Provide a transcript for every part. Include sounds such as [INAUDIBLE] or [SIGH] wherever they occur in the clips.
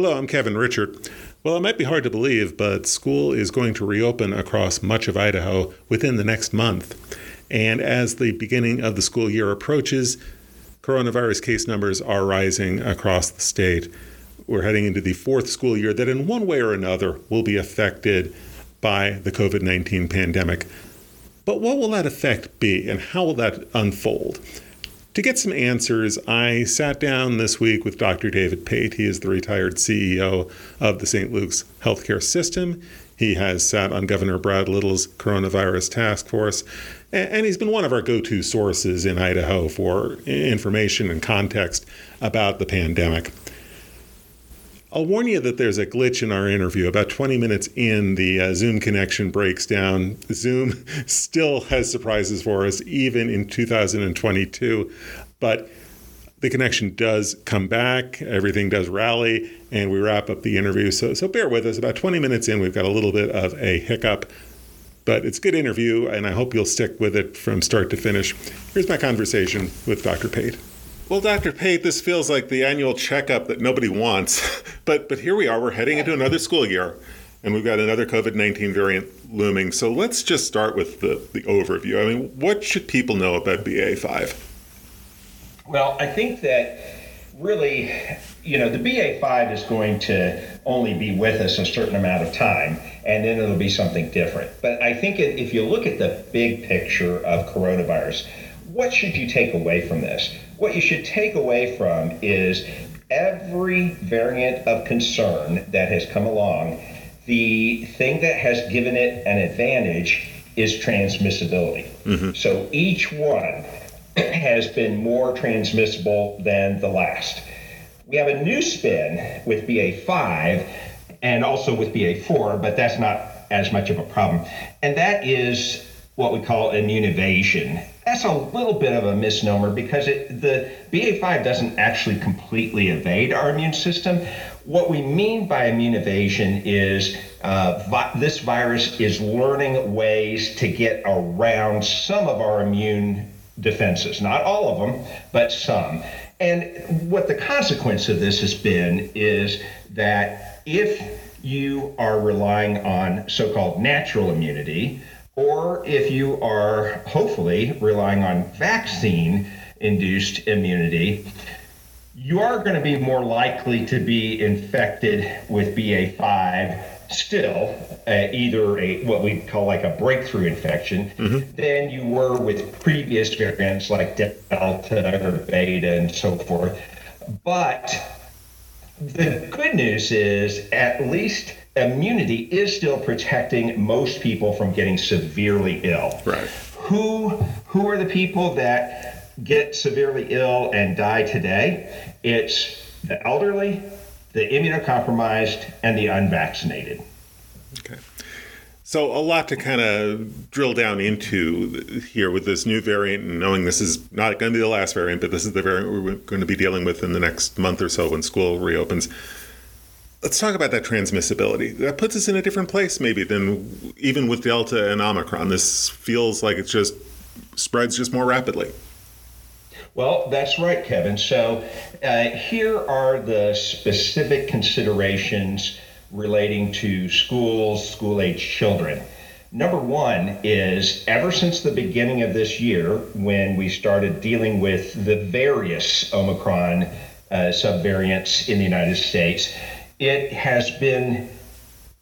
Hello, I'm Kevin Richert. Well, it might be hard to believe, but school is going to reopen across much of Idaho within the next month. And as the beginning of the school year approaches, coronavirus case numbers are rising across the state. We're heading into the fourth school year that, in one way or another, will be affected by the COVID 19 pandemic. But what will that effect be, and how will that unfold? To get some answers, I sat down this week with Dr. David Pate. He is the retired CEO of the St. Luke's Healthcare System. He has sat on Governor Brad Little's coronavirus task force, and he's been one of our go to sources in Idaho for information and context about the pandemic. I'll warn you that there's a glitch in our interview. About 20 minutes in, the uh, Zoom connection breaks down. Zoom [LAUGHS] still has surprises for us, even in 2022. But the connection does come back, everything does rally, and we wrap up the interview. So, so bear with us. About 20 minutes in, we've got a little bit of a hiccup, but it's a good interview, and I hope you'll stick with it from start to finish. Here's my conversation with Dr. Pate. Well, Dr. Pate, this feels like the annual checkup that nobody wants. [LAUGHS] but but here we are, we're heading into another school year, and we've got another COVID 19 variant looming. So let's just start with the, the overview. I mean, what should people know about BA5? Well, I think that really, you know, the BA5 is going to only be with us a certain amount of time, and then it'll be something different. But I think if you look at the big picture of coronavirus, what should you take away from this? What you should take away from is every variant of concern that has come along, the thing that has given it an advantage is transmissibility. Mm-hmm. So each one [CLEARS THROAT] has been more transmissible than the last. We have a new spin with BA5 and also with BA4, but that's not as much of a problem. And that is what we call immune evasion. That's a little bit of a misnomer because it, the BA5 doesn't actually completely evade our immune system. What we mean by immune evasion is uh, vi- this virus is learning ways to get around some of our immune defenses. Not all of them, but some. And what the consequence of this has been is that if you are relying on so called natural immunity, or if you are hopefully relying on vaccine induced immunity, you are going to be more likely to be infected with BA5 still, uh, either a what we call like a breakthrough infection, mm-hmm. than you were with previous variants like Delta or Beta and so forth. But the good news is at least immunity is still protecting most people from getting severely ill. Right. Who who are the people that get severely ill and die today? It's the elderly, the immunocompromised, and the unvaccinated. Okay. So a lot to kind of drill down into here with this new variant, and knowing this is not going to be the last variant, but this is the variant we're going to be dealing with in the next month or so when school reopens. Let's talk about that transmissibility. That puts us in a different place, maybe, than even with Delta and Omicron. This feels like it just spreads just more rapidly. Well, that's right, Kevin. So uh, here are the specific considerations relating to schools, school age children. Number one is ever since the beginning of this year, when we started dealing with the various Omicron uh, subvariants in the United States, it has been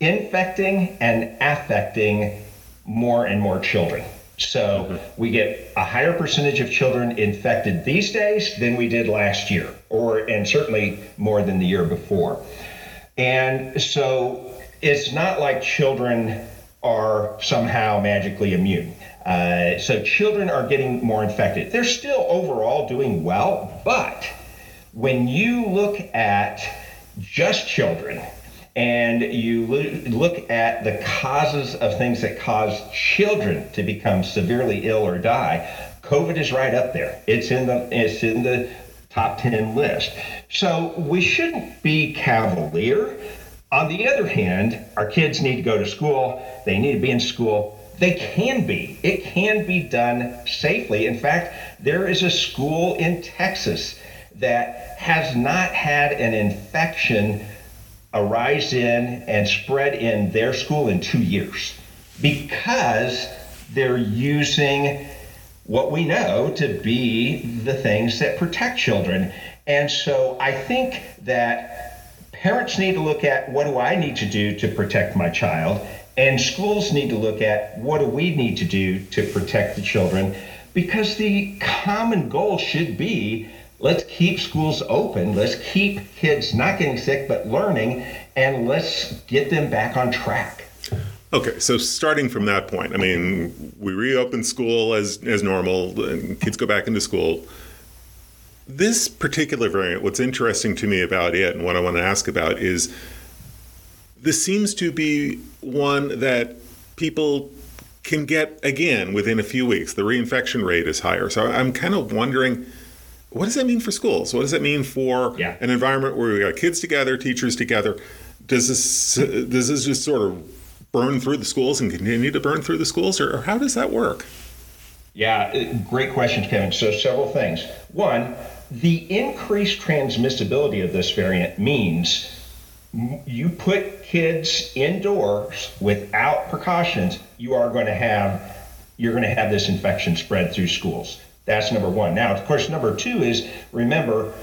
infecting and affecting more and more children. So mm-hmm. we get a higher percentage of children infected these days than we did last year, or and certainly more than the year before. And so it's not like children are somehow magically immune. Uh, so children are getting more infected. They're still overall doing well, but when you look at just children and you look at the causes of things that cause children to become severely ill or die, COVID is right up there. It's in the it's in the top 10 list. So we shouldn't be cavalier. On the other hand, our kids need to go to school. They need to be in school. They can be. It can be done safely. In fact, there is a school in Texas that has not had an infection arise in and spread in their school in two years because they're using what we know to be the things that protect children. And so I think that parents need to look at what do I need to do to protect my child, and schools need to look at what do we need to do to protect the children, because the common goal should be let's keep schools open, let's keep kids not getting sick but learning, and let's get them back on track. Okay, so starting from that point, I mean, we reopen school as as normal, and kids go back into school. This particular variant, what's interesting to me about it, and what I want to ask about is, this seems to be one that people can get again within a few weeks. The reinfection rate is higher, so I'm kind of wondering. What does that mean for schools? What does that mean for yeah. an environment where we got kids together, teachers together? Does this does this just sort of burn through the schools and continue to burn through the schools, or, or how does that work? Yeah, uh, great questions, Kevin. So, several things. One, the increased transmissibility of this variant means you put kids indoors without precautions, you are going to have you're going to have this infection spread through schools. That's number one. Now, of course, number two is remember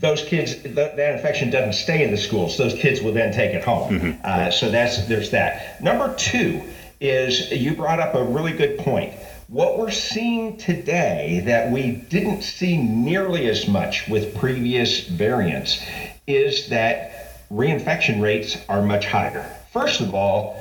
those kids that, that infection doesn't stay in the schools. Those kids will then take it home. Mm-hmm. Uh, so that's there's that. Number two is you brought up a really good point. What we're seeing today that we didn't see nearly as much with previous variants is that reinfection rates are much higher. First of all,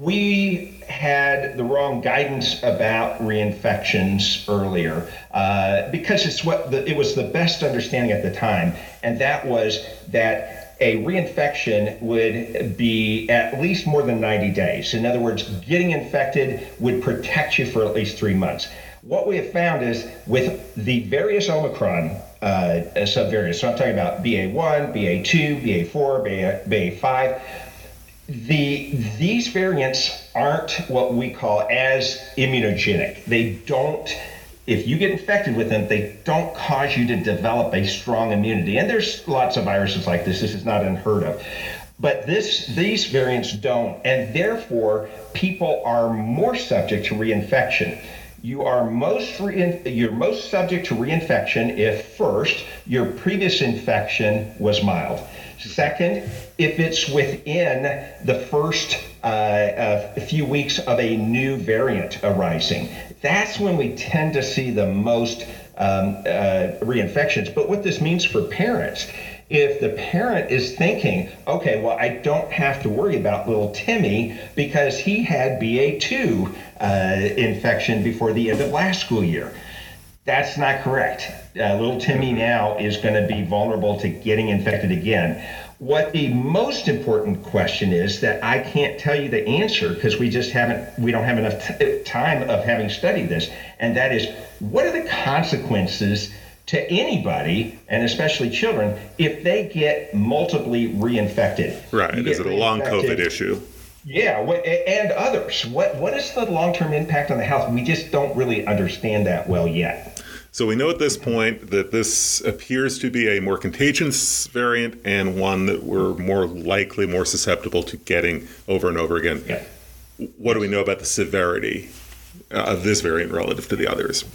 we had the wrong guidance about reinfections earlier uh, because it's what the, it was the best understanding at the time, and that was that a reinfection would be at least more than 90 days. In other words, getting infected would protect you for at least three months. What we have found is with the various Omicron uh, subvariants, so I'm talking about BA1, BA2, BA4, BA, BA5 the these variants aren't what we call as immunogenic. They don't if you get infected with them, they don't cause you to develop a strong immunity. And there's lots of viruses like this. This is not unheard of. But this these variants don't, and therefore people are more subject to reinfection. You are most re- you're most subject to reinfection if first your previous infection was mild. Second, if it's within the first uh, uh, few weeks of a new variant arising, that's when we tend to see the most um, uh, reinfections. But what this means for parents, if the parent is thinking, okay, well, I don't have to worry about little Timmy because he had BA2 uh, infection before the end of last school year. That's not correct. Uh, little Timmy now is going to be vulnerable to getting infected again. What the most important question is that I can't tell you the answer because we just haven't, we don't have enough t- time of having studied this. And that is, what are the consequences to anybody, and especially children, if they get multiply reinfected? Right. Is it a long COVID issue? Yeah, and others. What what is the long term impact on the health? We just don't really understand that well yet. So we know at this point that this appears to be a more contagious variant and one that we're more likely, more susceptible to getting over and over again. Yeah. What do we know about the severity uh, of this variant relative to the others?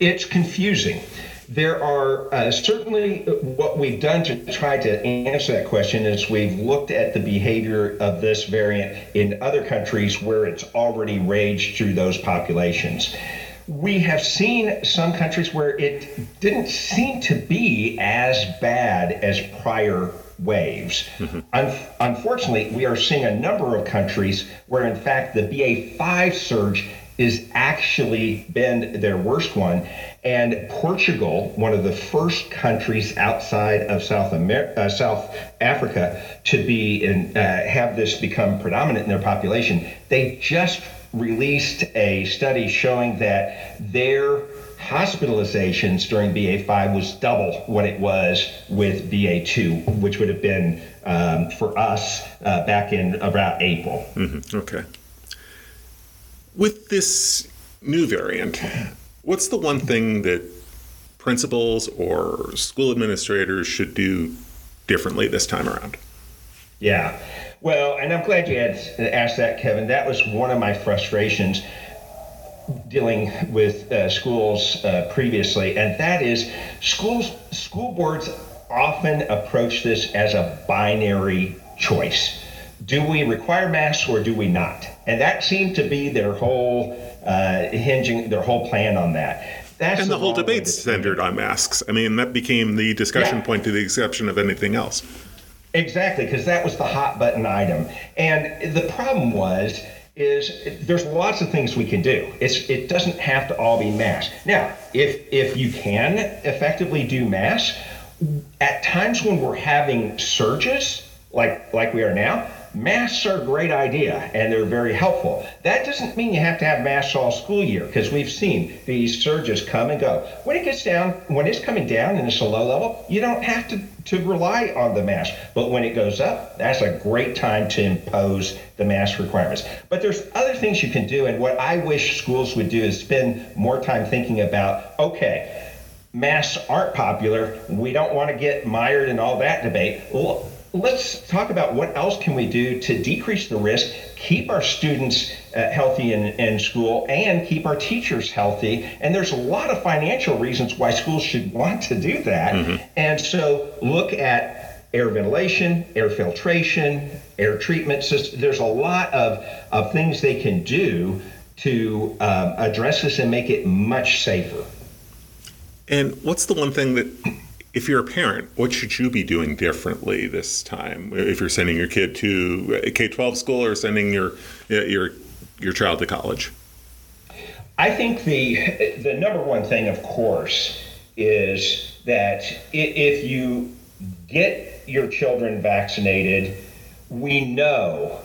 It's confusing. There are uh, certainly what we've done to try to answer that question is we've looked at the behavior of this variant in other countries where it's already raged through those populations. We have seen some countries where it didn't seem to be as bad as prior waves. Mm-hmm. Un- unfortunately, we are seeing a number of countries where, in fact, the BA5 surge is actually been their worst one. And Portugal, one of the first countries outside of South America, uh, South Africa to be in, uh, have this become predominant in their population, they just released a study showing that their hospitalizations during BA5 was double what it was with BA2, which would have been um, for us uh, back in about April. Mm-hmm. Okay. With this new variant, what's the one thing that principals or school administrators should do differently this time around? Yeah. Well, and I'm glad you had asked that, Kevin. That was one of my frustrations dealing with uh, schools uh, previously, and that is schools school boards often approach this as a binary choice. Do we require masks or do we not? And that seemed to be their whole uh, hinging their whole plan on that. That's and the, whole debate centered on masks. I mean, that became the discussion yeah. point to the exception of anything else. Exactly, because that was the hot button item. And the problem was is there's lots of things we can do. It's it doesn't have to all be mass. Now, if if you can effectively do mass, at times when we're having surges like like we are now, masks are a great idea and they're very helpful. That doesn't mean you have to have masks all school year because we've seen these surges come and go. When it gets down, when it's coming down and it's a low level, you don't have to, to rely on the mask. But when it goes up, that's a great time to impose the mask requirements. But there's other things you can do. And what I wish schools would do is spend more time thinking about okay, masks aren't popular. We don't want to get mired in all that debate. Well, let's talk about what else can we do to decrease the risk, keep our students uh, healthy in, in school, and keep our teachers healthy. And there's a lot of financial reasons why schools should [LAUGHS] want to do that. Mm-hmm. And so look at air ventilation, air filtration, air treatment system. There's a lot of, of things they can do to um, address this and make it much safer. And what's the one thing that if you're a parent, what should you be doing differently this time? If you're sending your kid to a K-12 school or sending your your your child to college? I think the the number one thing, of course, is that if you get your children vaccinated, we know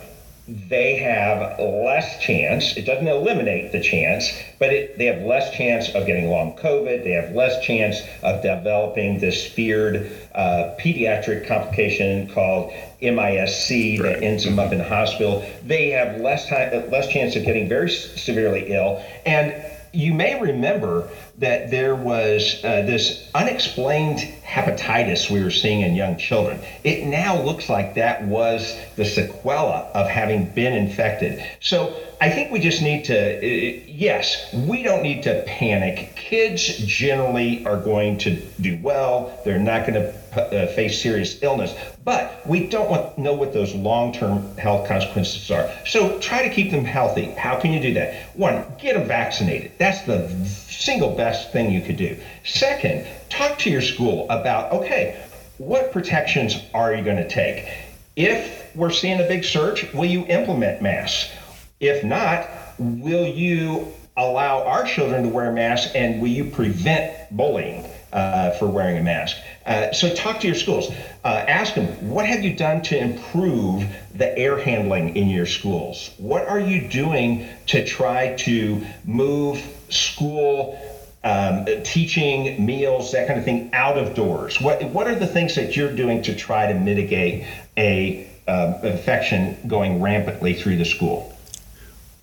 they have less chance. It doesn't eliminate the chance, but it, they have less chance of getting long COVID. They have less chance of developing this feared uh, pediatric complication called MIS-C that ends them up in the hospital. They have less time, less chance of getting very severely ill, and you may remember that there was uh, this unexplained hepatitis we were seeing in young children. It now looks like that was the sequela of having been infected. So I think we just need to, uh, yes, we don't need to panic. Kids generally are going to do well, they're not going to uh, face serious illness, but we don't want, know what those long term health consequences are. So try to keep them healthy. How can you do that? One, get them vaccinated. That's the single best thing you could do. Second, talk to your school about okay, what protections are you going to take? If we're seeing a big surge, will you implement masks? If not, will you allow our children to wear masks and will you prevent bullying uh, for wearing a mask? Uh, so talk to your schools. Uh, ask them, what have you done to improve the air handling in your schools? What are you doing to try to move school um, teaching, meals, that kind of thing out of doors? What, what are the things that you're doing to try to mitigate a um, infection going rampantly through the school?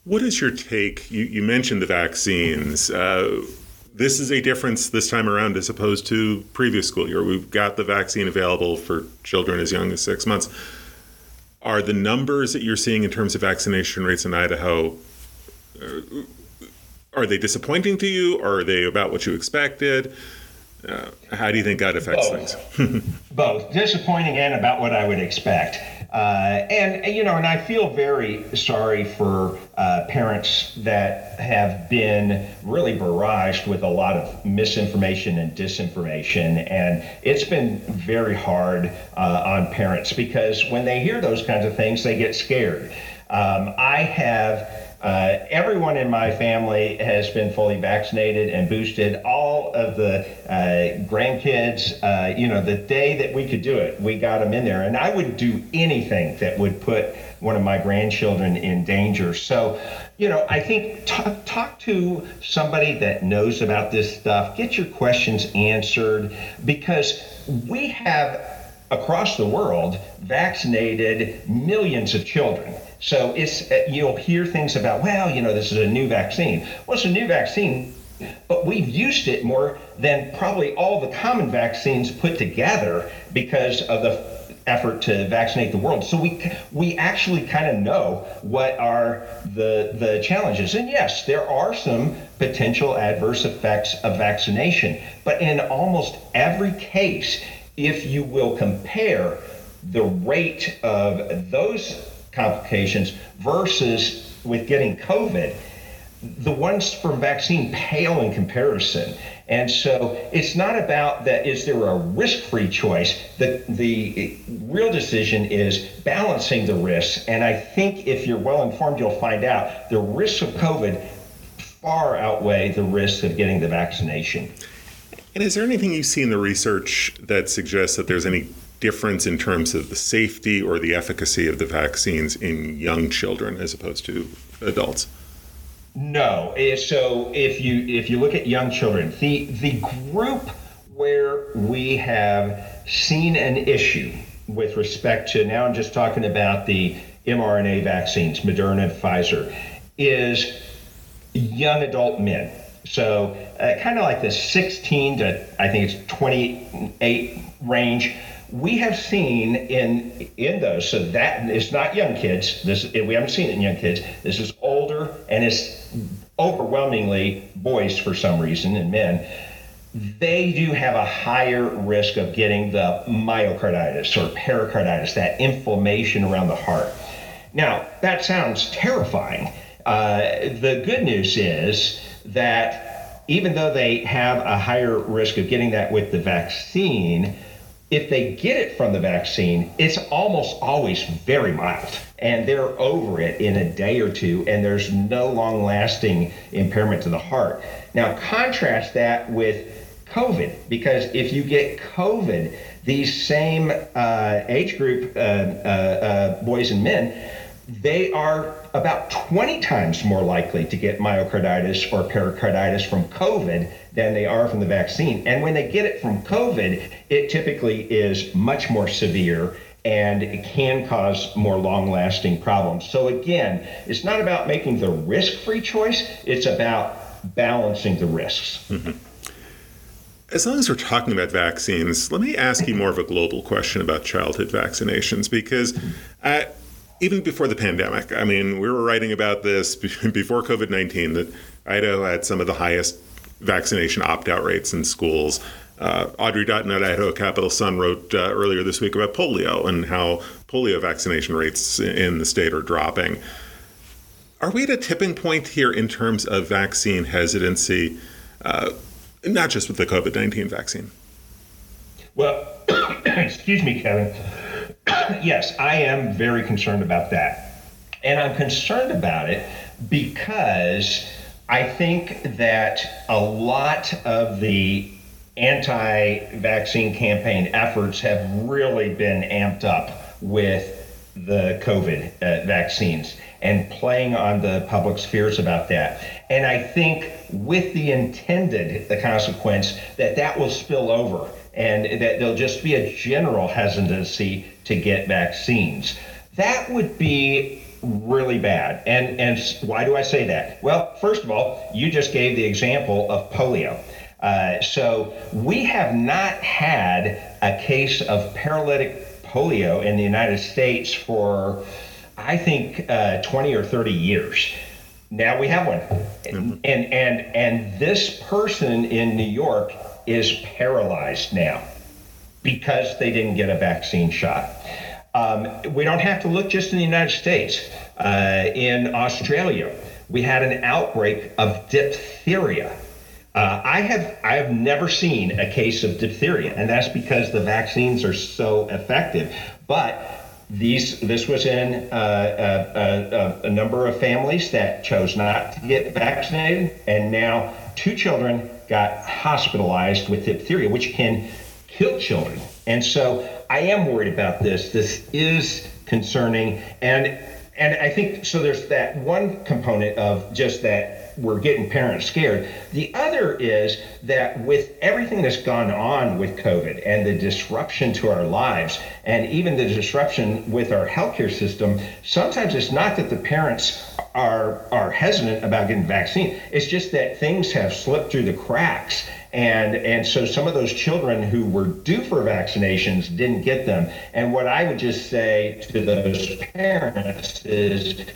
What is your take? You, you mentioned the vaccines. Uh, this is a difference this time around as opposed to previous school year. We've got the vaccine available for children as young as six months. Are the numbers that you're seeing in terms of vaccination rates in Idaho uh, are they disappointing to you, or are they about what you expected? Uh, how do you think that affects Both. things? [LAUGHS] Both disappointing and about what I would expect. Uh, and you know, and I feel very sorry for uh, parents that have been really barraged with a lot of misinformation and disinformation, and it's been very hard uh, on parents because when they hear those kinds of things, they get scared. Um, I have uh, everyone in my family has been fully vaccinated and boosted. All of the uh, grandkids, uh, you know, the day that we could do it, we got them in there. And I would do anything that would put one of my grandchildren in danger. So, you know, I think talk, talk to somebody that knows about this stuff, get your questions answered, because we have across the world vaccinated millions of children. So it's uh, you'll hear things about, well, you know, this is a new vaccine. Well, it's a new vaccine, but we've used it more than probably all the common vaccines put together because of the effort to vaccinate the world. So we we actually kind of know what are the the challenges. And yes, there are some potential adverse effects of vaccination, but in almost every case, if you will compare the rate of those complications versus with getting COVID, the ones from vaccine pale in comparison. And so it's not about that is there a risk-free choice? The the real decision is balancing the risks. And I think if you're well informed, you'll find out the risks of COVID far outweigh the risks of getting the vaccination. And is there anything you see in the research that suggests that there's any difference in terms of the safety or the efficacy of the vaccines in young children as opposed to adults? No. Eh, so if you if you look at young children, the the group where we have seen an issue with respect to now I'm just talking about the mRNA vaccines, Moderna and Pfizer, is young adult men. So uh, kind of like the 16 to I think it's 28 range we have seen in in those so that is not young kids. This we haven't seen it in young kids. This is older and it's overwhelmingly boys for some reason and men. They do have a higher risk of getting the myocarditis or pericarditis that inflammation around the heart. Now that sounds terrifying. Uh, the good news is that even though they have a higher risk of getting that with the vaccine if they get it from the vaccine, it's almost always very mild and they're over it in a day or two, and there's no long lasting impairment to the heart. Now, contrast that with COVID, because if you get COVID, these same uh, age group uh, uh, uh boys and men, they are about 20 times more likely to get myocarditis or pericarditis from COVID than they are from the vaccine. And when they get it from COVID, it typically is much more severe and it can cause more long lasting problems. So, again, it's not about making the risk free choice, it's about balancing the risks. Mm-hmm. As long as we're talking about vaccines, let me ask you more of a global question about childhood vaccinations because. I, even before the pandemic, I mean, we were writing about this [LAUGHS] before COVID 19 that Idaho had some of the highest vaccination opt out rates in schools. Uh, Audrey Dutton at Idaho Capital Sun wrote uh, earlier this week about polio and how polio vaccination rates in the state are dropping. Are we at a tipping point here in terms of vaccine hesitancy, uh, not just with the COVID 19 vaccine? Well, [COUGHS] excuse me, Kevin. [COUGHS] yes, I am very concerned about that. And I'm concerned about it because I think that a lot of the anti vaccine campaign efforts have really been amped up with the COVID uh, vaccines and playing on the public's fears about that. And I think with the intended the consequence that that will spill over and that there'll just be a general hesitancy to get vaccines. That would be really bad. And and why do I say that? Well, first of all, you just gave the example of polio. Uh, so we have not had a case of paralytic polio in the United States for, I think, uh, 20 or 30 years. Now we have one, mm-hmm. and and and this person in New York is paralyzed now because they didn't get a vaccine shot. Um, we don't have to look just in the United States. Uh, in Australia, we had an outbreak of diphtheria. Uh, I have I have never seen a case of diphtheria, and that's because the vaccines are so effective. But these this was in uh, a, uh, uh, a, a number of families that chose not to get vaccinated, and now two children got hospitalized with diphtheria, which can kill children. And so I am worried about this. This is concerning. And and I think so there's that one component of just that we're getting parents scared. The other is that with everything that's gone on with COVID and the disruption to our lives and even the disruption with our healthcare system, sometimes it's not that the parents are are hesitant about getting vaccine. It's just that things have slipped through the cracks and and so some of those children who were due for vaccinations didn't get them. And what I would just say to those parents is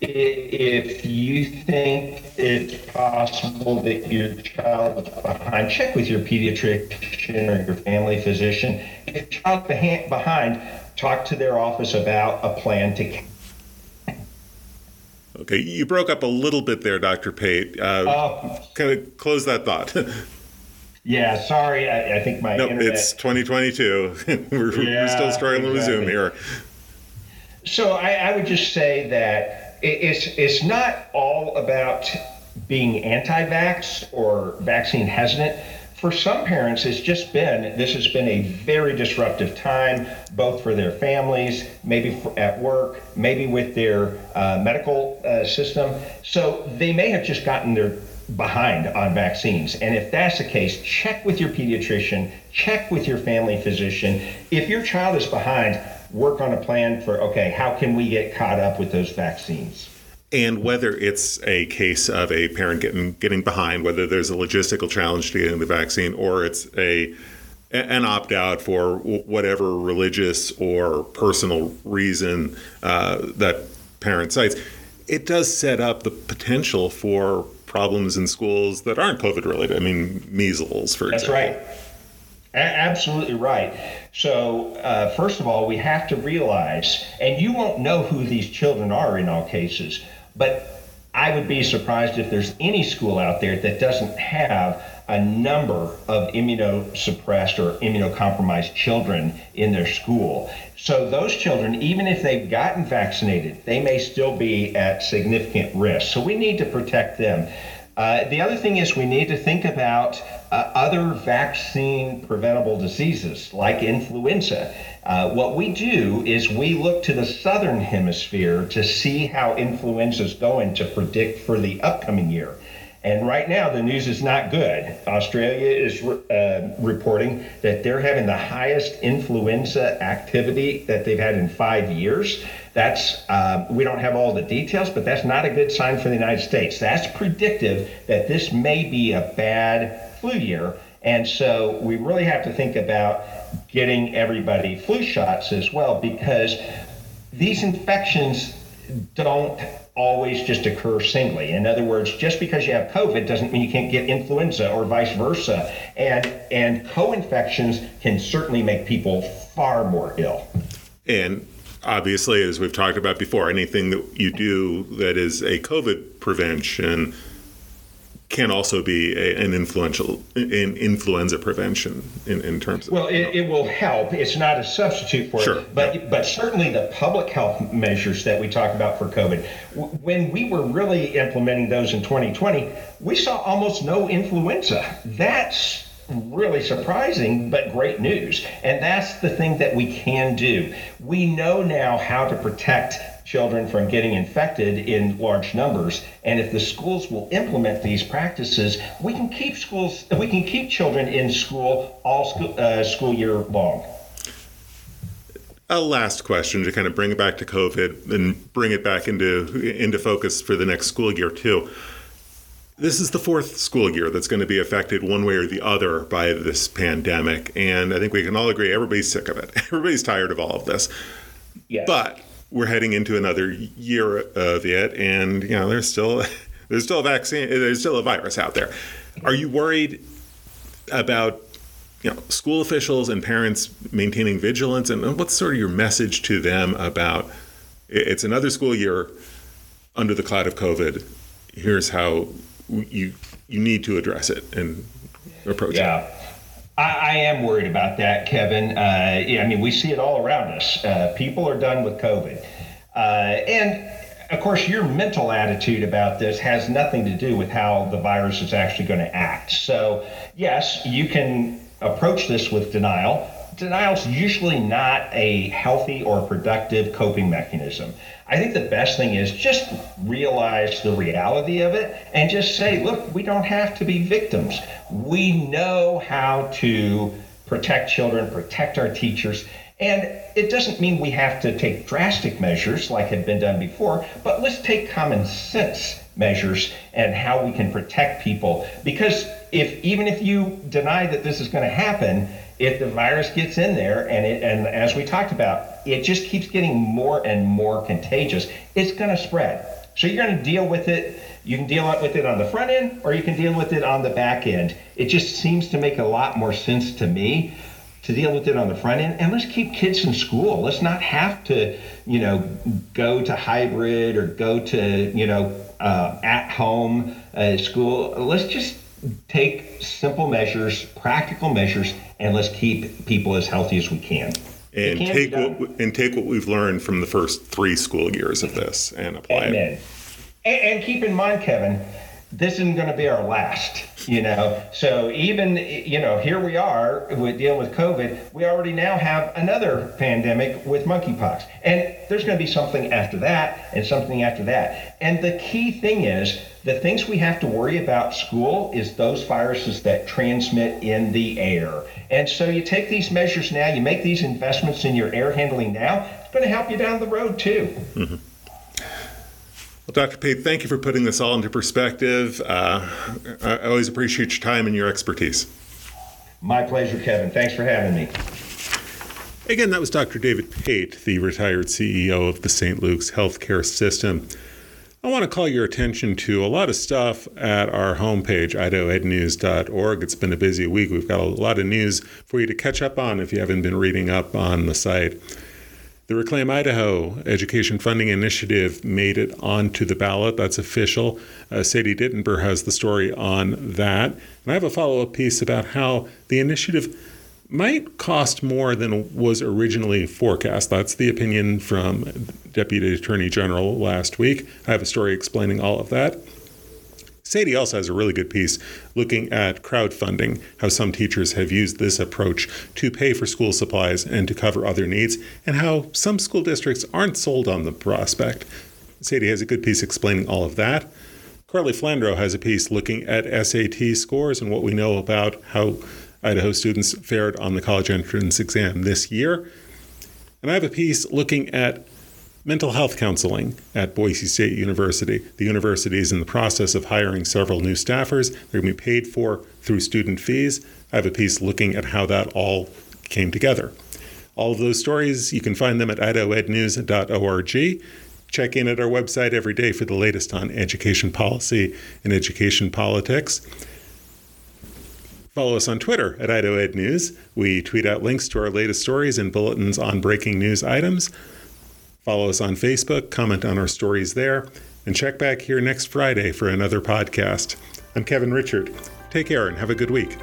if you think it's possible that your child is behind, check with your pediatrician or your family physician. If your child's behind, talk to their office about a plan to. Okay, you broke up a little bit there, Dr. Pate. Uh, uh, kind of close that thought. [LAUGHS] yeah, sorry. I, I think my nope, internet. it's 2022. [LAUGHS] we're, yeah, we're still struggling exactly. with Zoom here. So I, I would just say that it's it's not all about being anti-vax or vaccine hesitant. For some parents, it's just been this has been a very disruptive time, both for their families, maybe at work, maybe with their uh, medical uh, system. So they may have just gotten their behind on vaccines. And if that's the case, check with your pediatrician, check with your family physician. If your child is behind, work on a plan for okay, how can we get caught up with those vaccines? And whether it's a case of a parent getting getting behind, whether there's a logistical challenge to getting the vaccine, or it's a an opt out for whatever religious or personal reason uh, that parent cites, it does set up the potential for problems in schools that aren't COVID related. I mean, measles, for That's example. That's right. A- absolutely right. So, uh, first of all, we have to realize, and you won't know who these children are in all cases, but I would be surprised if there's any school out there that doesn't have a number of immunosuppressed or immunocompromised children in their school. So those children, even if they've gotten vaccinated, they may still be at significant risk. So we need to protect them. Uh, the other thing is we need to think about uh, other vaccine preventable diseases like influenza. Uh, what we do is we look to the southern hemisphere to see how influenza is going to predict for the upcoming year. And right now, the news is not good. Australia is uh, reporting that they're having the highest influenza activity that they've had in five years. That's uh, we don't have all the details, but that's not a good sign for the United States. That's predictive that this may be a bad flu year. And so we really have to think about getting everybody flu shots as well because these infections don't always just occur singly. In other words, just because you have COVID doesn't mean you can't get influenza or vice versa. And and co-infections can certainly make people far more ill. And obviously, as we've talked about before, anything that you do that is a COVID prevention can also be a, an influential in influenza prevention in, in terms of well it, it will help. It's not a substitute for sure. it but yeah. but certainly the public health measures that we talk about for covid. When we were really implementing those in 2020 we saw almost no influenza. That's really surprising but great news. And that's the thing that we can do. We know now how to protect children from getting infected in large numbers. And if the schools will implement these practices, we can keep schools, we can keep children in school all school, uh, school year long. A last question to kind of bring it back to COVID and bring it back into into focus for the next school year too. This is the fourth school year that's going to be affected one way or the other by this pandemic, and I think we can all agree everybody's sick of it. [LAUGHS] Everybody's tired of all of this. Yes. But we're heading into another year of it, and you know there's still [LAUGHS] there's still a vaccine, there's still a virus out there. Are you worried about you know school officials and parents maintaining vigilance, and what's sort of your message to them about it's another school year under the cloud of COVID? Here's how you you need to address it and approach yeah. it. I, I am worried about that, Kevin. Uh, yeah, I mean, we see it all around us. Uh, people are done with COVID. Uh, and of course, your mental attitude about this has nothing to do with how the virus is actually going to act. So, yes, you can approach this with denial. Denial is usually not a healthy or productive coping mechanism. I think the best thing is just realize the reality of it and just say, look, we don't have to be victims. We know how to protect children, protect our teachers. And it doesn't mean we have to take drastic measures like had been done before, but let's take common sense measures and how we can protect people. Because if even if you deny that this is going to happen, if the virus gets in there and it and as we talked about, it just keeps getting more and more contagious, it's going to spread. So you're going to deal with it. You can deal with it on the front end or you can deal with it on the back end. It just seems to make a lot more sense to me to deal with it on the front end and let's keep kids in school let's not have to you know go to hybrid or go to you know uh, at home uh, school let's just take simple measures practical measures and let's keep people as healthy as we can and take what and take what we've learned from the first three school years of this and apply Amen. it and, and keep in mind kevin this isn't going to be our last, you know. So even, you know, here we are with dealing with COVID. We already now have another pandemic with monkeypox, and there's going to be something after that, and something after that. And the key thing is the things we have to worry about school is those viruses that transmit in the air. And so you take these measures now, you make these investments in your air handling now. It's going to help you down the road too. Mm-hmm. Well, Dr. Pate, thank you for putting this all into perspective. Uh, I always appreciate your time and your expertise. My pleasure, Kevin. Thanks for having me. Again, that was Dr. David Pate, the retired CEO of the St. Luke's Healthcare System. I want to call your attention to a lot of stuff at our homepage, idahoednews.org. It's been a busy week. We've got a lot of news for you to catch up on if you haven't been reading up on the site. The Reclaim Idaho Education Funding Initiative made it onto the ballot. That's official. Uh, Sadie Dittenber has the story on that. And I have a follow up piece about how the initiative might cost more than was originally forecast. That's the opinion from Deputy Attorney General last week. I have a story explaining all of that. Sadie also has a really good piece looking at crowdfunding, how some teachers have used this approach to pay for school supplies and to cover other needs, and how some school districts aren't sold on the prospect. Sadie has a good piece explaining all of that. Carly Flandro has a piece looking at SAT scores and what we know about how Idaho students fared on the college entrance exam this year. And I have a piece looking at mental health counseling at Boise State University. The university is in the process of hiring several new staffers. They're going to be paid for through student fees. I have a piece looking at how that all came together. All of those stories, you can find them at idahoednews.org. Check in at our website every day for the latest on education policy and education politics. Follow us on Twitter at IdahoEdNews. We tweet out links to our latest stories and bulletins on breaking news items. Follow us on Facebook, comment on our stories there, and check back here next Friday for another podcast. I'm Kevin Richert. Take care and have a good week.